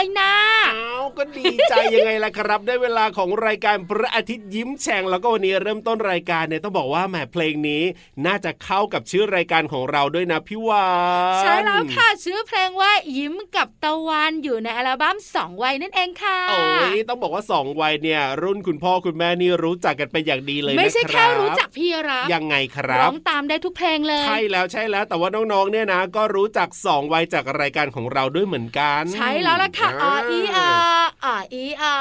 าง ใจยังไงล่ะครับ ได้เวลาของรายการพระอาทิตย์ยิ้มแฉ่งแล้วก็วันนี้เริ่มต้นรายการเนี่ยต้องบอกว่าแหมเพลงนี้ น่าจะเข้ากับชื่อรายการของเราด้วยนะพี่วานใช่แล้วค่ะชื่อเพลงว่ายิ้มกับตะวันอยู่ในอัลบั้มสองวัยนั่นเองค่ะโอ้ยต้องบอกว่าสองวัยเนี่ยรุ่นคุณพ่อคุณแม่นี่รู้จักกันเป็นอย่างดีเลยนะไม่ใช่แค่รู้จักพี่รับยังไงครับร้องตามได้ทุกเพลงเลยใช่แล้วใช่แล้ว แต่ว่าน้องๆเนี่ยนะ ก็รู้จักสองวัยจากรายการของเราด้วยเหมือนกัน ใช่แล้วล่ะค่ะออีอาอ่าอีอา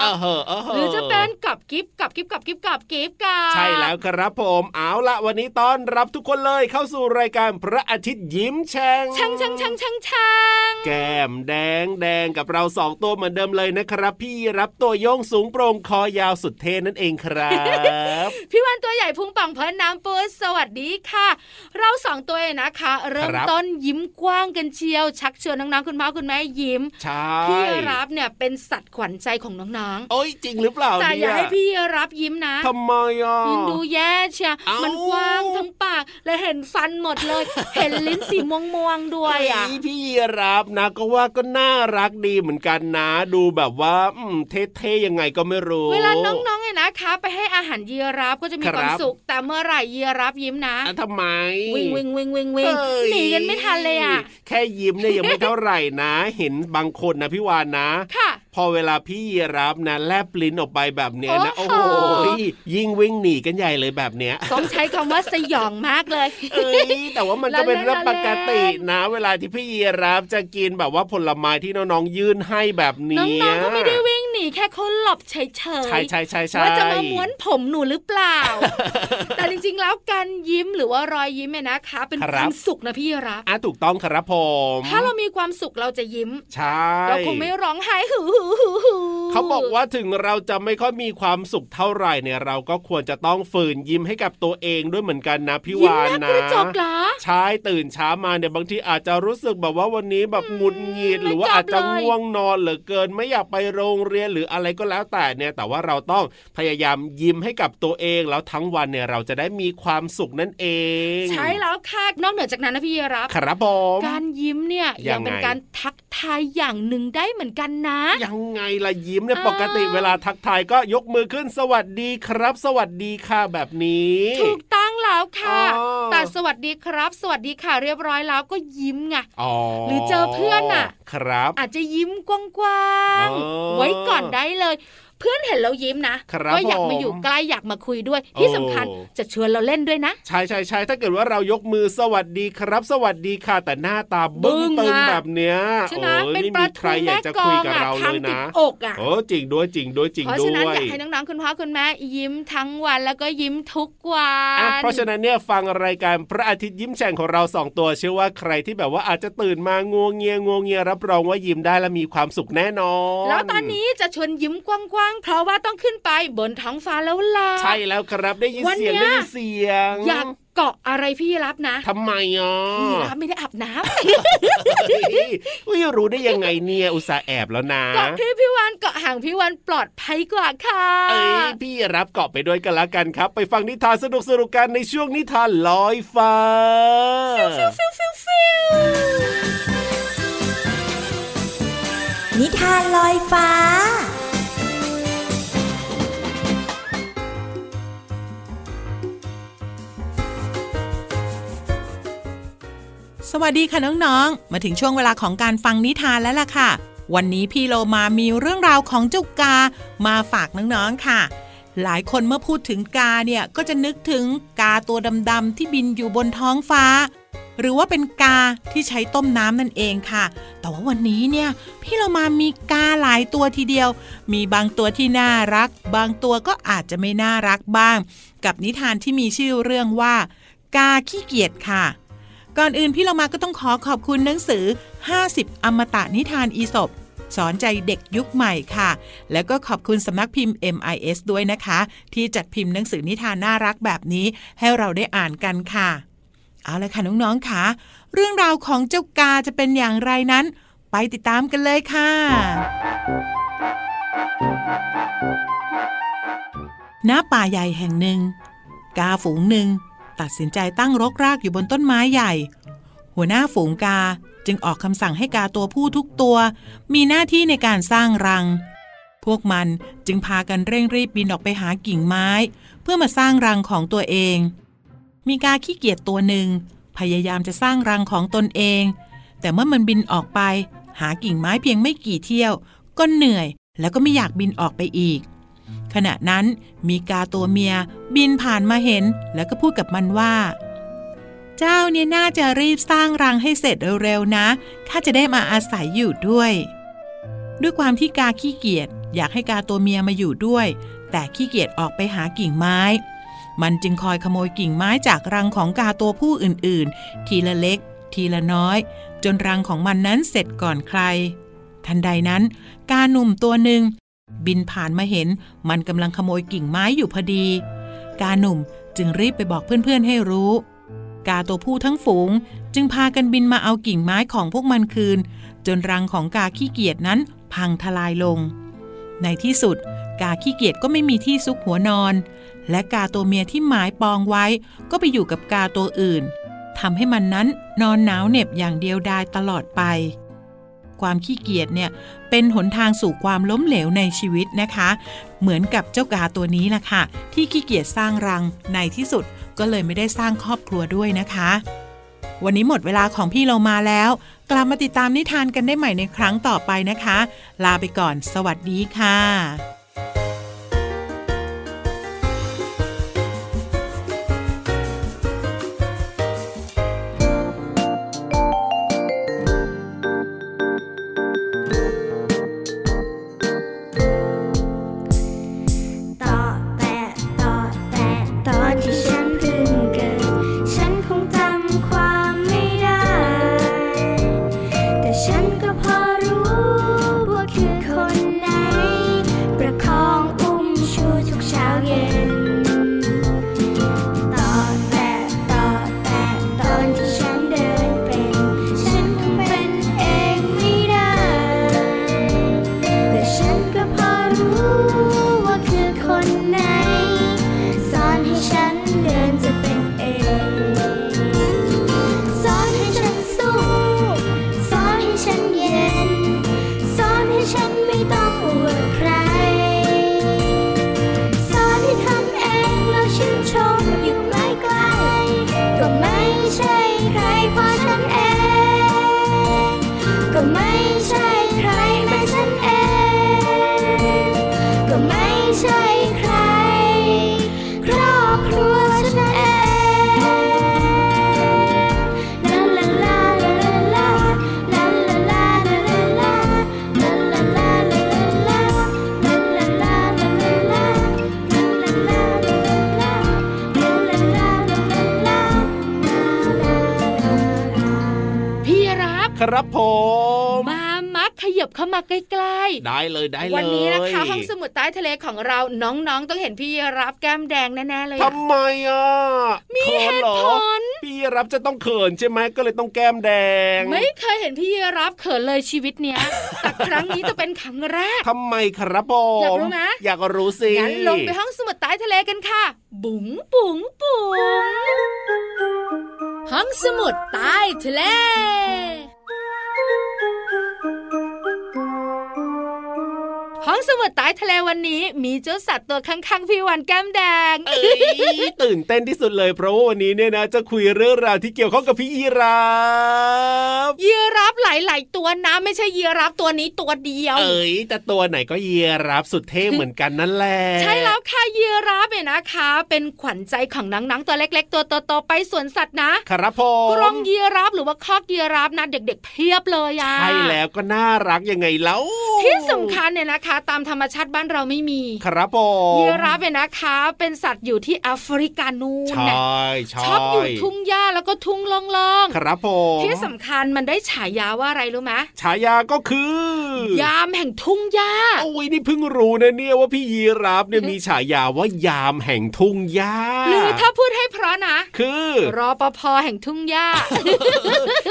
เออเออหรือจะเป็นกับกิฟกับกิฟกับกิฟกับกิฟกับใช่แล้วครับผมเอาละวันนี้ต้อนรับทุกคนเลยเข้าสู่รายการพระอาทิตย์ยิ้มแฉ่งช่างช่างช่างช่างช่างแก้มแดงแดงกับเราสองตัวเหมือนเดิมเลยนะครับ พี่รับตัวโยงสูงโปร่งคอยาวสุดเท่นั่นเองครับพี่วันตัวใหญ่พุงป่องเพิ่นน้ำปูสวัสดีค่ะ เราสองตัวเองนะคะ เริ่มต้นยิ้มกว้างกันเชียว ชักชวนน้องๆคุณพ่อคุณแม่ยิ้มใช่พี่รับเนี่ยเป็นสัตว์ขวัญใจของน้องๆโอ้ยจริงหรือเปล่าแต่อย่าให้พี่รับยิ้มนะทำไมอะยินดูแย่เชียมันกว้างทั้งปาก และเห็นฟันหมดเลย เห็นลิ้นสีม่วงม่วงด้วยอะพี่รับนะ ก็ว่าก็น่ารักดีเหมือนกันนะ ดูแบบว่าอืมเท่ๆยังไงก็ไม่รู้ เวลาน้องๆเนี่ยนะคะ ไปให้อาหารยีราฟก็จะมีความสุข แต่เมื่อไหร่ยีราฟยิ้มนะทำไม วิ่งวิ่งวิ่งวิ่งวิ่งหนีกันไม่ทันเลยอะ แค่ยิ้มเนี่ยยังไม่เท่าไหร่นะ เห็นบางคนนะพี่วานนะ ค่ะพอเวลาพี่รับนะแลบลิ้นออกไปแบบเนี้ยนะโอ้โหยิ่งวิ่งหนีกันใหญ่เลยแบบเนี้ยต้องใช้คำว่าสยองมากเลย เอ้ยแต่ว่ามันก็เป็นเรื่องปกตินะ เวลาที่พี่ยีรับจะกินแบบว่าผลไม้ที่น้องๆยื่นให้แบบนี้น้องๆก็ไม่ได้วิ่งห นีแค่เขาหลบเฉยๆใช่ใช่ใช่ใช่ว่าจะมาม้วนผมหนูหรือเปล่า แต่จริงๆ แล้วการยิ้มหรือว่ารอยยิ้มเนี่ยนะคะ เป็นความสุขนะพี่รับอะถูกต้องครับผมถ้าเรามีความสุขเราจะยิ้มใช่เราคงไม่ร้องไห้หือหือหือเขาบอกว่าถึงเราจะไม่ค่อยมีความสุขเท่าไหร่เนี่ยเราก็ควรจะต้องฝืนยิ้มให้กับตัวเองด้วยเหมือนกันนะพี่วานนะยิ้มกระจกเหรอใช่ตื่นเช้ามาเนี่ยบางทีอาจจะรู้สึกแบบว่าวันนี้แบบหงุดหงิดหรือว่าอาจจะง่วงนอนเหลือเกินไม่อยากไปโรงเรียนหรืออะไรก็แล้วแต่เนี่ยแต่ว่าเราต้องพยายามยิ้มให้กับตัวเอง แล้วทั้งวันเนี่ยเราจะได้มีความสุขนั่นเอง ใช่แล้วค่ะนอกเหนือจากนั้นนะพี่รับครับผมการยิ้มเนี่ยยังเป็นการทักทายอย่างหนึ่งได้เหมือนกันนะ ยังไงล่ะยิ้มเนี่ยปกติเวลาทักทายก็ยกมือขึ้นสวัสดีครับ สวัสดีค่ะแบบนี้ ถูกต้องแล้วค่ะ แต่สวัสดีครับ สวัสดีค่ะเรียบร้อยแล้วก็ยิ้มไงหรือเจอเพื่อนอะ ครับ อาจจะยิ้มกว้างๆไว้ก่อนได้เลย เพื่อนเห็นเรายิ้มนะก็อยากมาอยู่ใกล้อยากมาคุยด้วย ที่สำคัญจะชวนเราเล่นด้วยนะ ใช่ใช่ใช่ถ้าเกิดว่าเรายกมือสวัสดีครับ สวัสดีค่ะแต่หน้าตาบึ้งตึงแบบเนี้ยใช่ไหมเป็นปลาทูแม่กองอะทางติดอกอะโอ้จริงด้วยจริงด้วยจริงด้วยเพราะฉะนั้นอยากให้น้องๆคุณพ่อคุณแม่ยิ้มทั้งวันแล้วก็ยิ้มทุกวันเพราะฉะนั้นเนี่ยฟังรายการพระอาทิตย์ยิ้มแฉ่งของเราสองตัวเชื่อว่าใครที่แบบว่าอาจจะตื่นมางวงเงียงวงเงียรับรองว่ายิ้มได้และมีความสุขแน่นอน แล้วตอนนี้จะชวนยิ้มกว้างๆเพราะว่าต้องขึ้นไปบนท้องฟ้าแล้วล่ะใช่แล้วครับได้ยินเสียงได้ยินเสียงอยากเกาะอะไรพี่รับนะทำไมอะพี่รับไม่ได้อาบน้ำไม่รู้ได้ยังไงเนี่ยอุตส่าห์แอบแล้วนะเกาะพี่พี่วันเกาะห่างพี่วันปลอดภัยกว่าค่ะเอ้ยพี่รับเกาะไปด้วยกันละกันครับ ไปฟังนิทานสนุกสนุกกันในช่วงนิทานลอยฟ้าฟิวฟิวฟิวฟิวฟิวนิทานลอยฟ้า สวัสดีค่ะน้องๆ มาถึงช่วงเวลาของการฟังนิทานแล้วล่ะค่ะ วันนี้พี่โลมามีเรื่องราวของเจ้ากามาฝากน้องๆค่ะ หลายคนเมื่อพูดถึงกาเนี่ยก็จะนึกถึงกาตัวดำๆที่บินอยู่บนท้องฟ้า หรือว่าเป็นกาที่ใช้ต้มน้ำนั่นเองค่ะ แต่ว่าวันนี้เนี่ยพี่เรามามีกาหลายตัวทีเดียว มีบางตัวที่น่ารัก บางตัวก็อาจจะไม่น่ารักบ้าง กับนิทานที่มีชื่อเรื่องว่า กาขี้เกียจค่ะ ก่อนอื่นพี่เรามาก็ต้องขอขอบคุณหนังสือ 50 อมตะนิทานอีสบสอนใจเด็กยุคใหม่ค่ะ แล้วก็ขอบคุณสำนักพิมพ์ MIS ด้วยนะคะ ที่จัดพิมพ์หนังสือนิทานน่ารักแบบนี้ ให้เราได้อ่านกันค่ะ เอาละค่ะน้องๆค่ะ เรื่องราวของเจ้ากาจะเป็นอย่างไรนั้น ไปติดตามกันเลยค่ะ ณ ป่าใหญ่แห่งหนึ่ง กาฝูงหนึ่ง ตัดสินใจตั้งรกรากอยู่บนต้นไม้ใหญ่ หัวหน้าฝูงกาจึงออกคำสั่งให้กาตัวผู้ทุกตัว มีหน้าที่ในการสร้างรัง พวกมันจึงพากันเร่งรีบบินออกไปหากิ่งไม้ เพื่อมาสร้างรังของตัวเอง มีกาขี้เกียจตัวหนึ่ง พยายามจะสร้างรังของตนเอง แต่เมื่อมันบินออกไป หากิ่งไม้เพียงไม่กี่เที่ยว ก็เหนื่อย แล้วก็ไม่อยากบินออกไปอีก ขณะนั้นมีกาตัวเมียบินผ่านมาเห็น แล้วก็พูดกับมันว่า เจ้าเนี่ยน่าจะรีบสร้างรังให้เสร็จเร็วๆนะข้าจะได้มาอาศัยอยู่ด้วย ด้วยความที่กาขี้เกียจอยากให้กาตัวเมียมาอยู่ด้วย แต่ขี้เกียจออกไปหากิ่งไม้ มันจึงคอยขโมยกิ่งไม้จากรังของกาตัวผู้อื่นๆ ทีละเล็ก ทีละน้อย จนรังของมันนั้นเสร็จก่อนใคร ทันใดนั้น กาหนุ่มตัวหนึ่ง บินผ่านมาเห็นมันกำลังขโมยกิ่งไม้อยู่พอดี กาหนุ่มจึงรีบไปบอกเพื่อนๆให้รู้ กาตัวผู้ทั้งฝูงจึงพากันบินมาเอากิ่งไม้ของพวกมันคืน จนรังของกาขี้เกียจนั้นพังทลายลง ในที่สุด กาขี้เกียจก็ไม่มีที่ซุกหัวนอน และกาตัวเมียที่หมายปองไว้ ก็ไปอยู่กับกาตัวอื่นทำให้มันนั้นนอนหนาวเหน็บอย่างเดียวดายตลอดไป ความขี้เกียจเนี่ยเป็นหนทางสู่ความล้มเหลวในชีวิตนะคะ เหมือนกับเจ้ากาตัวนี้ล่ะค่ะ ที่ขี้เกียจสร้างรังในที่สุดก็เลยไม่ได้สร้างครอบครัวด้วยนะคะ วันนี้หมดเวลาของพี่เรามาแล้ว กลับมาติดตามนิทานกันได้ใหม่ในครั้งต่อไปนะคะ ลาไปก่อน สวัสดีค่ะ ผมมามักขยับเข้ามาใกล้ๆได้เลยได้เลยวันนี้นะคะห้องสมุดใต้ทะเลของเราน้องๆต้องเห็นพี่รับแก้มแดงแน่ๆเลยอะทำไมอะมีขินเหตุรอผลพี่รับจะต้องเขินใช่ไหมก็เลยต้องแก้มแดง ไม่เคยเห็นพี่รับเขินเลยชีวิตเนี้ยแต่ครั้งนี้จะเป็นครั้งแรกทำไมครับผมอยากรู้ไหมอยากรู้สิงั้นลงไปห้องสมุดใต้ทะเลกันค่ะ บุ๋งบุ๋งบุ๋งห้องสมุดใต้ทะเล ห้องสมุดใต้ทะเลวันนี้มีเจ้าสัตว์ตัวข้างๆพี่วันแก้มแดงเอ้ยตื่นเต้นที่สุดเลยเพราะว่าวันนี้เนี่ยนะ จะคุยเรื่องราวที่เกี่ยวข้องกับพี่ยีราฟยีรับหลาย ๆ ตัวนะไม่ใช่ยีรับตัวนี้ตัวเดียว เอ้ยแต่ตัวไหนก็ยีราฟสุดเท่เหมือนกันนั่นแหละใช่แล้วค่ะยีราฟเนี่ยนะคะ เป็นขวัญใจของนังๆตัวเล็ก ๆ ตัวโตๆไปสวนสัตว์นะครับผกมรงยีราฟหรือว่าคอกยีราฟนะเด็ก ๆ เพียบเลยอะใช่แล้วก็น่ารักยังไงแล้วที่สำคัญเนี่ยนะคะตามธรรมชาติบ้านเราไม่มีครับผมยีราฟเนี่ยนะคะ เป็นสัตว์อยู่ที่แอฟริกานูนใชเนี่ย่ใช่ชอบอยู่ทุ่งหญ้าแล้วก็ทุ่งล่องครับผมๆที่สำคัญมันได้ฉายาว่าอะไรรู้ไหมฉายาก็คือ ยามแห่งทุ่งหญ้าโอ้ยนี่เพิ่งรู้นะเนี่ยว่าพี่ยีราฟเนี่ยมีฉายาว่ายามแห่งทุ่งหญ้าหรือถ้าพูดให้เพราะนะ คือรอปภแห่งทุ่งหญ้า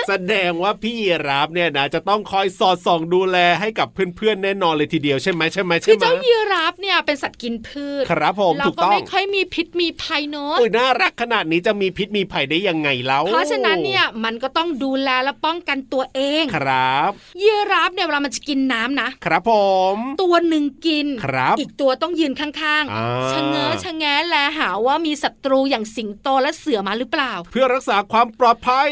แสดงว่าพี่ยีราฟเนี่ยนะจะต้องคอยสอดส่องดูแลให้กับเพื่อนๆแน่นอนเลยทีเดียวใช่ไหมใช่ไหมคืใช่อไหมเจ้ายีราฟเนี่ยเป็นสัตว์กินพืชครับผมเราถูกก็ต้องไม่ค่อยมีพิษมีภัยเนอะอุ้ยน่ารักขนาดนี้จะมีพิษมีภัยได้ยังไงแล้วเพราะฉะนั้นเนี่ยมันก็ต้องดูแลและป้องกันตัวเองครับยีราฟเนี่ยเวลามันจะกินน้ำนะครับผม ตัวหนึ่งกินครับอีกตัวต้องยืนข้างอ่าๆชะเง้อชะแงะแลหาว่ามีศัตรูอย่างสิงโตและเสือมาหรือเปล่า เพื่อรักษาความปลอดภัย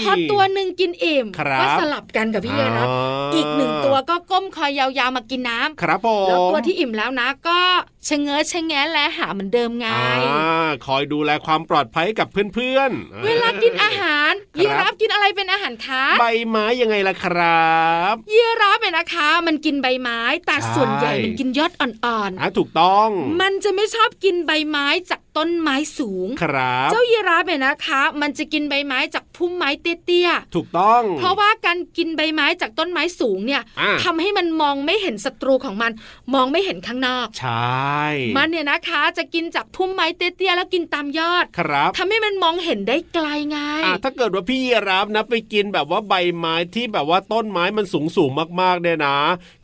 พอตัวหนึ่งกินอิ่มครับก็สลับกันกับพี่ยีราฟอ่าอีกหนึ่งตัวก็ก้มคอยยาวๆมากินน้ำครับผมแล้วตัวที่อิ่มแล้วนะ ก็ชะเง้อชะแงะแลหาเหมือนเดิมไงอ่าคอยดูแลความปลอดภัยให้กับเพื่อนๆ เวลากินอาหารครับยีราฟกินอะไรเป็นอาหารคะใบไม้ยังไงล่ะครับยีราฟเป็นนะคะมันกินใบไม้แต่ใช่ส่วนใหญ่มันกินยอดอ่อนอะถูกต้องๆมันจะไม่ชอบกินใบไม้จาก ต้นไม้สูงครับเจ้ายีราฟเนี่ยนะคะ มันจะกินใบไม้จากพุ่มไม้เตี้ยถูกต้องๆเพราะว่าการกินใบไม้จากต้นไม้สูงเนี่ยอะทำให้มันมองไม่เห็นศัตรูของมัน มองไม่เห็นข้างนอกใช่มันเนี่ยนะคะจะกินจากพุ่มไม้เตี้ยๆแล้วกินตามยอดครับทำให้มันมองเห็นได้ไกลไงอะถ้าเกิดว่าพี่ยีรับนะไปกินแบบว่าใบไม้ที่แบบว่าต้นไม้มันสูงสูงๆมากๆเนี่ยนะ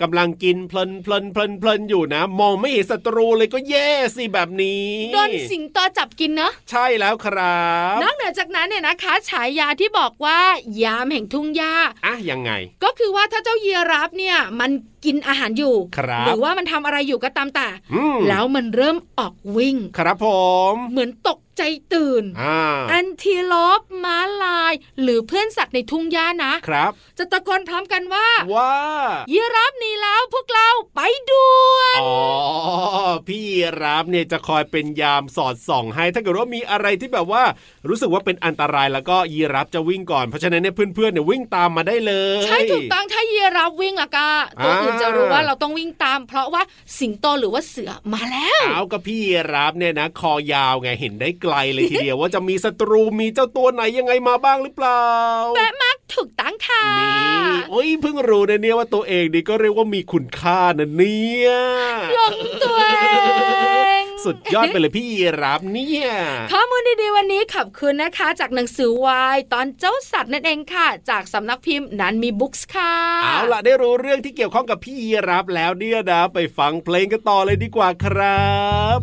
กำลังกินเพลินเพลินเพลินเพลินอยู่นะ มองไม่เห็นศัตรูเลยก็แย่สิแบบนี้โดนสิงโตจับกินเนอะใช่แล้วครับนอกเหนือจากนั้นเนี่ยนะคะ ฉายาที่บอกว่ายามแห่งทุ่งหญ้าอะยังไง ก็คือว่าถ้าเจ้ายีราฟเนี่ยมันกินอาหารอยู่ครับหรือว่ามันทำอะไรอยู่ก็ตามแต่อืมแล้วมันเริ่มออกวิ่ง ครับผม เหมือนตก ใจตื่นอ่าแอนทีโลปม้าลาย หรือเพื่อนสัตว์ในทุ่งหญ้านะครับ จะตะโกนพร้อมกันว่า ว่ายีราฟหนีแล้วพวกเราไปด่วนอ๋อพี่ยีรับเนี่ยจะคอยเป็นยามสอดส่องให้ ถ้าเกิดว่ามีอะไรที่แบบว่า รู้สึกว่าเป็นอันตรายแล้วก็ยีรับจะวิ่งก่อนเพราะฉะนั้นเนี่ยเพื่อนๆเนี่ยวิ่งตามมาได้เลย ใช่ถูกต้องถ้ายีราฟวิ่งล่ะก็ตัวอื่นอ่าจะรู้ว่าเราต้องวิ่งตาม เพราะว่าสิงโตหรือว่าเสือมาแล้วเอากับพี่ยีรับเนี่ยนะ คอยาวไงเห็นได้ไกลเลยทีเดียวว่าจะมีศัตรูมีเจ้าตัวไหนยังไงมาบ้างหรือเปล่าแปะมากถูกตั้งค่ะนี่โอ้ยเพิ่งรู้นะเนี่ยว่าตัวเองนี่ก็เรียกว่ามีคุณค่านะเนี่ยหลงตัวเองสุดยอดไปเลยพี่ยีรับเนี่ย ข้อมูลดีๆวันนี้ขอบคุณนะคะ จากหนังสือวายตอนเจ้าสัตว์นั่นเองค่ะ จากสำนักพิมพ์นั้นมีบุ๊กส์ค่ะ เอาล่ะได้รู้เรื่องที่เกี่ยวข้องกับพี่ยีรับแล้วเนี่ยนะ ไปฟังเพลงกันต่อเลยดีกว่าครับ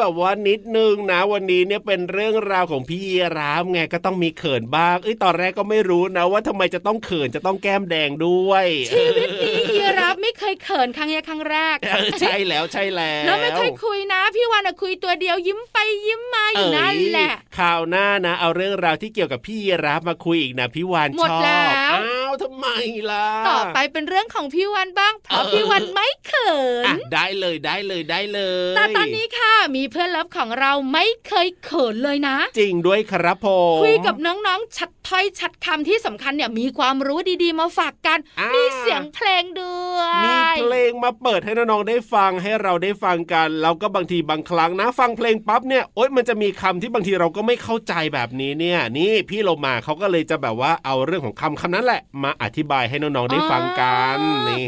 แบบว่านิดนึงนะ วันนี้เนี่ยเป็นเรื่องราวของพี่ยีรามไงก็ต้องมีเขินบ้างเอ้ยตอนแรกก็ไม่รู้นะ ว่าทำไมจะต้องเขินจะต้องแก้มแดงด้วยชีวิตนี้ยีรับไม่เคยเขินครั้งนี้ครั้งแรกเออใช่แล้วใช่แล้วแล้วไม่เคยคุยนะพี่วันอะคุยตัวเดียวยิ้มไปยิ้มมาอยู่นั่นแหละคราวหน้านะเอาเรื่องราวที่เกี่ยวกับพี่ยีราฟมาคุยอีกนะพี่วานหมดชอบแล้วอ้าวทำไมล่ะต่อไปเป็นเรื่องของพี่วันบ้างเพราะเออพี่วันไม่เขินอะได้เลยได้เลยได้เลยแต่ตอนนี้ค่ะมีเพื่อนเลิฟของเราไม่เคยเขินเลยนะ จริงด้วยครับผมคุยกับน้องๆชัดถ้อยชัดคำที่สำคัญเนี่ยมีความรู้ดีๆมาฝากกันอ่ามีเสียงเพลงด้วยมีเพลงมาเปิดให้น้องๆได้ฟังให้เราได้ฟังกันแล้วก็บางทีบางครั้งนะ ฟังเพลงปั๊บเนี่ยโอ๊ยมันจะมีคำที่บางทีเราก็ไม่เข้าใจแบบนี้เนี่ย นี่พี่โลมาเขาก็เลยจะแบบว่าเอาเรื่องของคำคำนั้นแหละ มาอธิบายให้น้องๆได้ฟังกันนี่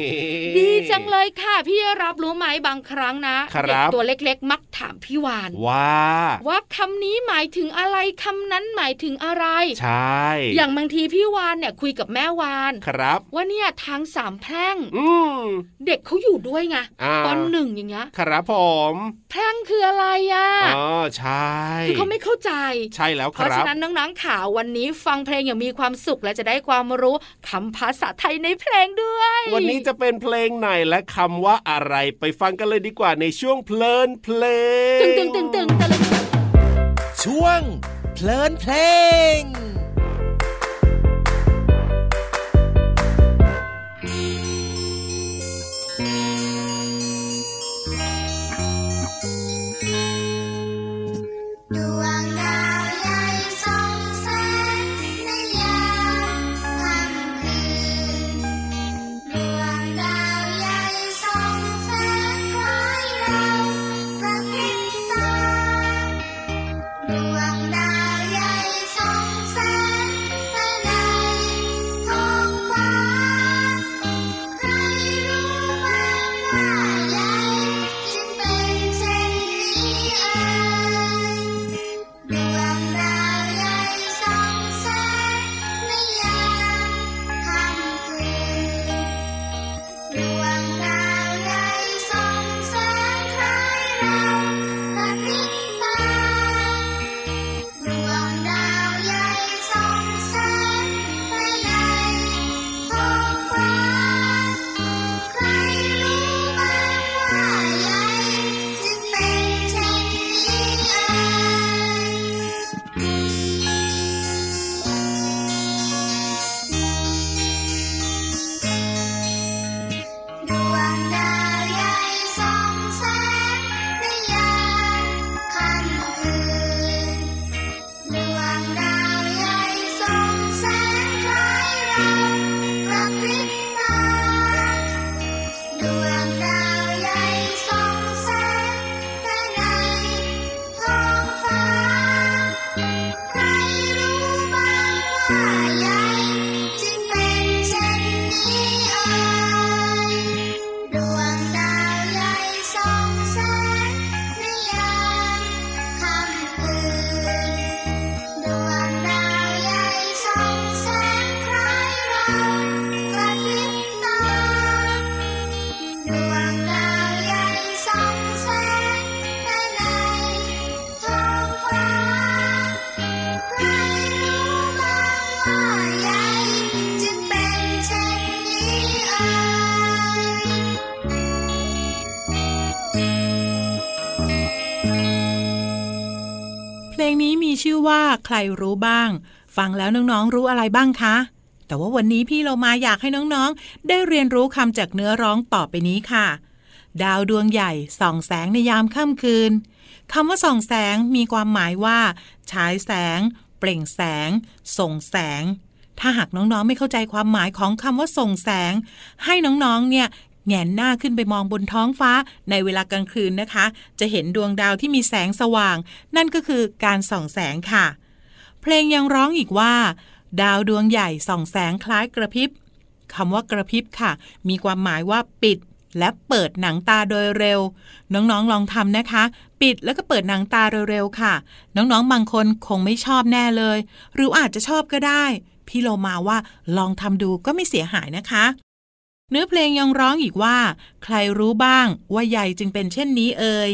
ดีจังเลยค่ะ พี่รับรู้ไหมบางครั้งนะครับเด็กตัวเล็ก ๆ มักถามพี่วานว่า ว่าคำนี้หมายถึงอะไรคำนั้นหมายถึงอะไรใช่อย่างบางทีพี่วานเนี่ยคุยกับแม่วานครับ ว่าเนี่ยทางสามแพร่งอืมเด็กเขาอยู่ด้วยไงอ่าปหนึ่งอย่างเงี้ยครับผม แพร่งคืออะไรอะอ๋อใช่คือเขาไม่เข้าใจ ใช่แล้วเพคราะรัฉะบนั้นน้องๆข่าววันนี้ฟังเพลงอย่างมีความสุขและจะได้ความรู้คำภาษาไทยในเพลงด้วย วันนี้จะเป็นเพลงไหนและคำว่าอะไรไปฟังกันเลยดีกว่าในช่วงเพลินเพลง ตึงตึงตึงตึงตะลึงช่วงเพลินเพลง ว่าใครรู้บ้าง ฟังแล้วน้องๆรู้อะไรบ้างคะ แต่ว่าวันนี้พี่เรามาอยากให้น้องๆ ได้เรียนรู้คำจากเนื้อร้องต่อไปนี้ค่ะ ดาวดวงใหญ่ส่องแสงในยามค่ำคืนคำว่าส่องแสงมีความหมายว่า ฉายแสง เปล่งแสง ส่งแสง ถ้าหากน้องๆไม่เข้าใจความหมายของคำว่าส่งแสง ให้น้องๆเนี่ย แงนหน้าขึ้นไปมองบนท้องฟ้าในเวลากลางคืนนะคะ จะเห็นดวงดาวที่มีแสงสว่าง นั่นก็คือการส่องแสงค่ะ เพลงยังร้องอีกว่า ดาวดวงใหญ่ส่องแสงคล้ายกระพริบคำว่ากระพริบค่ะ มีความหมายว่าปิดและเปิดหนังตาโดยเร็ว น้องๆลองทำนะคะ ปิดแล้วก็เปิดหนังตาเร็วๆค่ะ น้องๆบางคนคงไม่ชอบแน่เลย หรืออาจจะชอบก็ได้ พี่โลมาว่าลองทำดูก็ไม่เสียหายนะคะ เนื้อเพลงยังร้องอีกว่า ใครรู้บ้างว่าใหญ่จึงเป็นเช่นนี้เอ่ย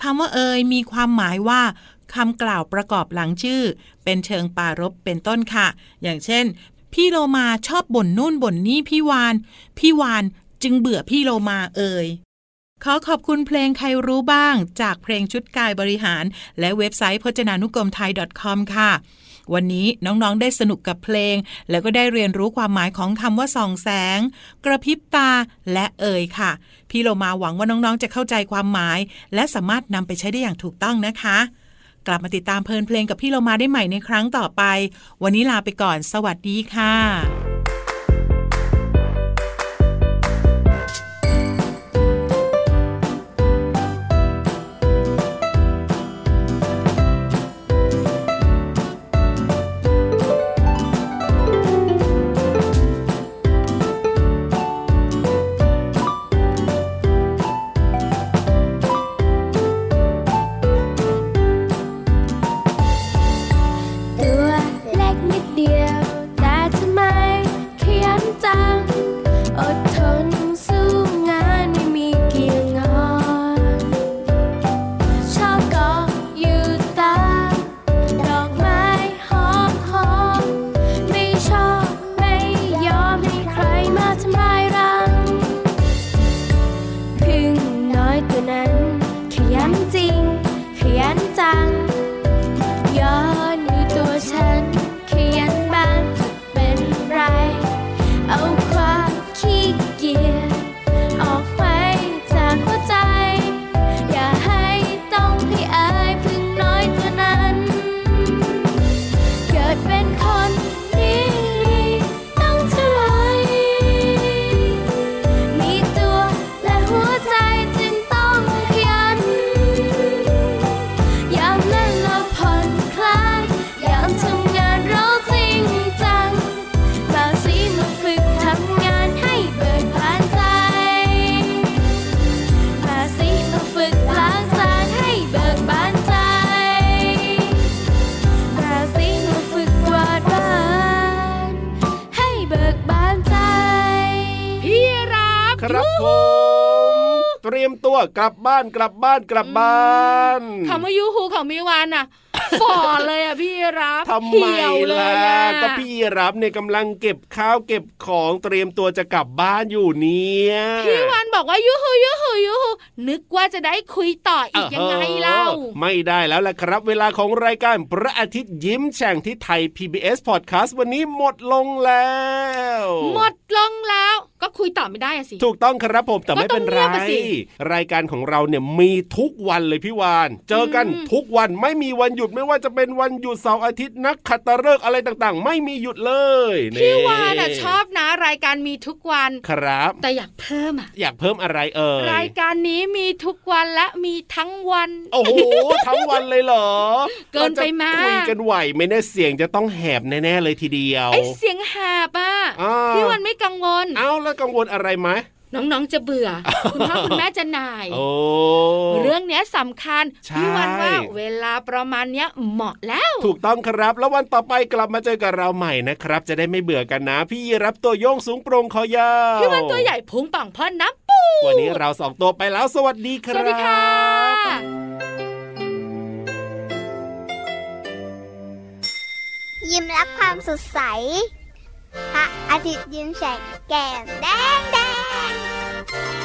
คำว่าเอ่ยมีความหมายว่าคำกล่าวประกอบหลังชื่อ เป็นเชิงปารบเป็นต้นค่ะ อย่างเช่น พี่โลมาชอบบ่นนู่นบ่นนี่พี่วาน พี่วานจึงเบื่อพี่โลมาเอ่ยขอขอบคุณเพลงใครรู้บ้าง จากเพลงชุดกายบริหาร และเว็บไซต์พจนานุกรมไทย .com ค่ะ วันนี้น้องๆได้สนุกกับเพลง แล้วก็ได้เรียนรู้ความหมายของคำว่าส่องแสง กระพริบตาและเอ่ยค่ะ พี่โลมาหวังว่าน้องๆจะเข้าใจความหมาย และสามารถนำไปใช้ได้อย่างถูกต้องนะคะ กลับมาติดตามเพลินเพลงกับพี่โลมาได้ใหม่ในครั้งต่อไป วันนี้ลาไปก่อน สวัสดีค่ะ ครับผมเตรียมตัวกลับบ้านกลับบ้านกลับบ้านคำว่ายูฮูของมิวานอะฟอเลยอะพี่รับทำไมเหี่ยวเลยล่ะอะก็พี่รับเนี่ยกำลังเก็บข้าวเก็บของเตรียมตัวจะกลับบ้านอยู่เนี่ยพี่วานบอกว่ายูฮูยูฮูยูฮูนึกว่าจะได้คุยต่ออีกยังไงเล่าออไม่ได้แล้วล่ะครับ เวลาของรายการพระอาทิตย์ยิ้มแฉ่งที่ไทย PBS Podcast วันนี้หมดลงแล้ว หมดลงแล้วก็คุยต่อไม่ได้อะสิ ถูกต้องครับผมแต่ไม่เป็นไรก็ต้องเงียบอะสิรายการของเราเนี่ยมีทุกวันเลยพี่วาน เจอกันอืมทุกวันไม่มีวันหยุดไม่ว่าจะเป็นวันหยุดเสาร์อาทิตย์นักขัตฤกษ์อะไรต่างๆ ไม่มีหยุดเลยนี่พี่วานอะชอบนะรายการมีทุกวันครับ แต่อยากเพิ่มอะอยากเพิ่มอะไรเอ่ยรายการนี้มีทุกวันและมีทั้งวัน โอ้โหทั้งวันเลยเหรอ เกินไปไหมเราจะคุยกันไหวไหม่แน่เสียงจะต้องแหบแน่ๆเลยทีเดียวไอเสียงแหบอะอ่าพี่วันไม่กังวลเอาแล้วกังวลอะไรไหม น้องๆจะเบื่อ คุณพ่อคุณแม่จะหน่ายโอ้เรื่องเนี้ยสำคัญใช่พี่วันว่าเวลาประมาณเนี้ยเหมาะแล้ว ถูกต้องครับ แล้ววันต่อไปกลับมาเจอกับเราใหม่นะครับ จะได้ไม่เบื่อกันนะ พี่รับตัวโยงสูงโปร่งคอยาวพี่วันตัวใหญ่พุงป่องพ่นน้ำปูวันนี้เราสองตัวไปแล้วสวัสดีคสรับวัสดีค่ะยิ้มรับความสดใส 哈！阿杰完成，鉴定定。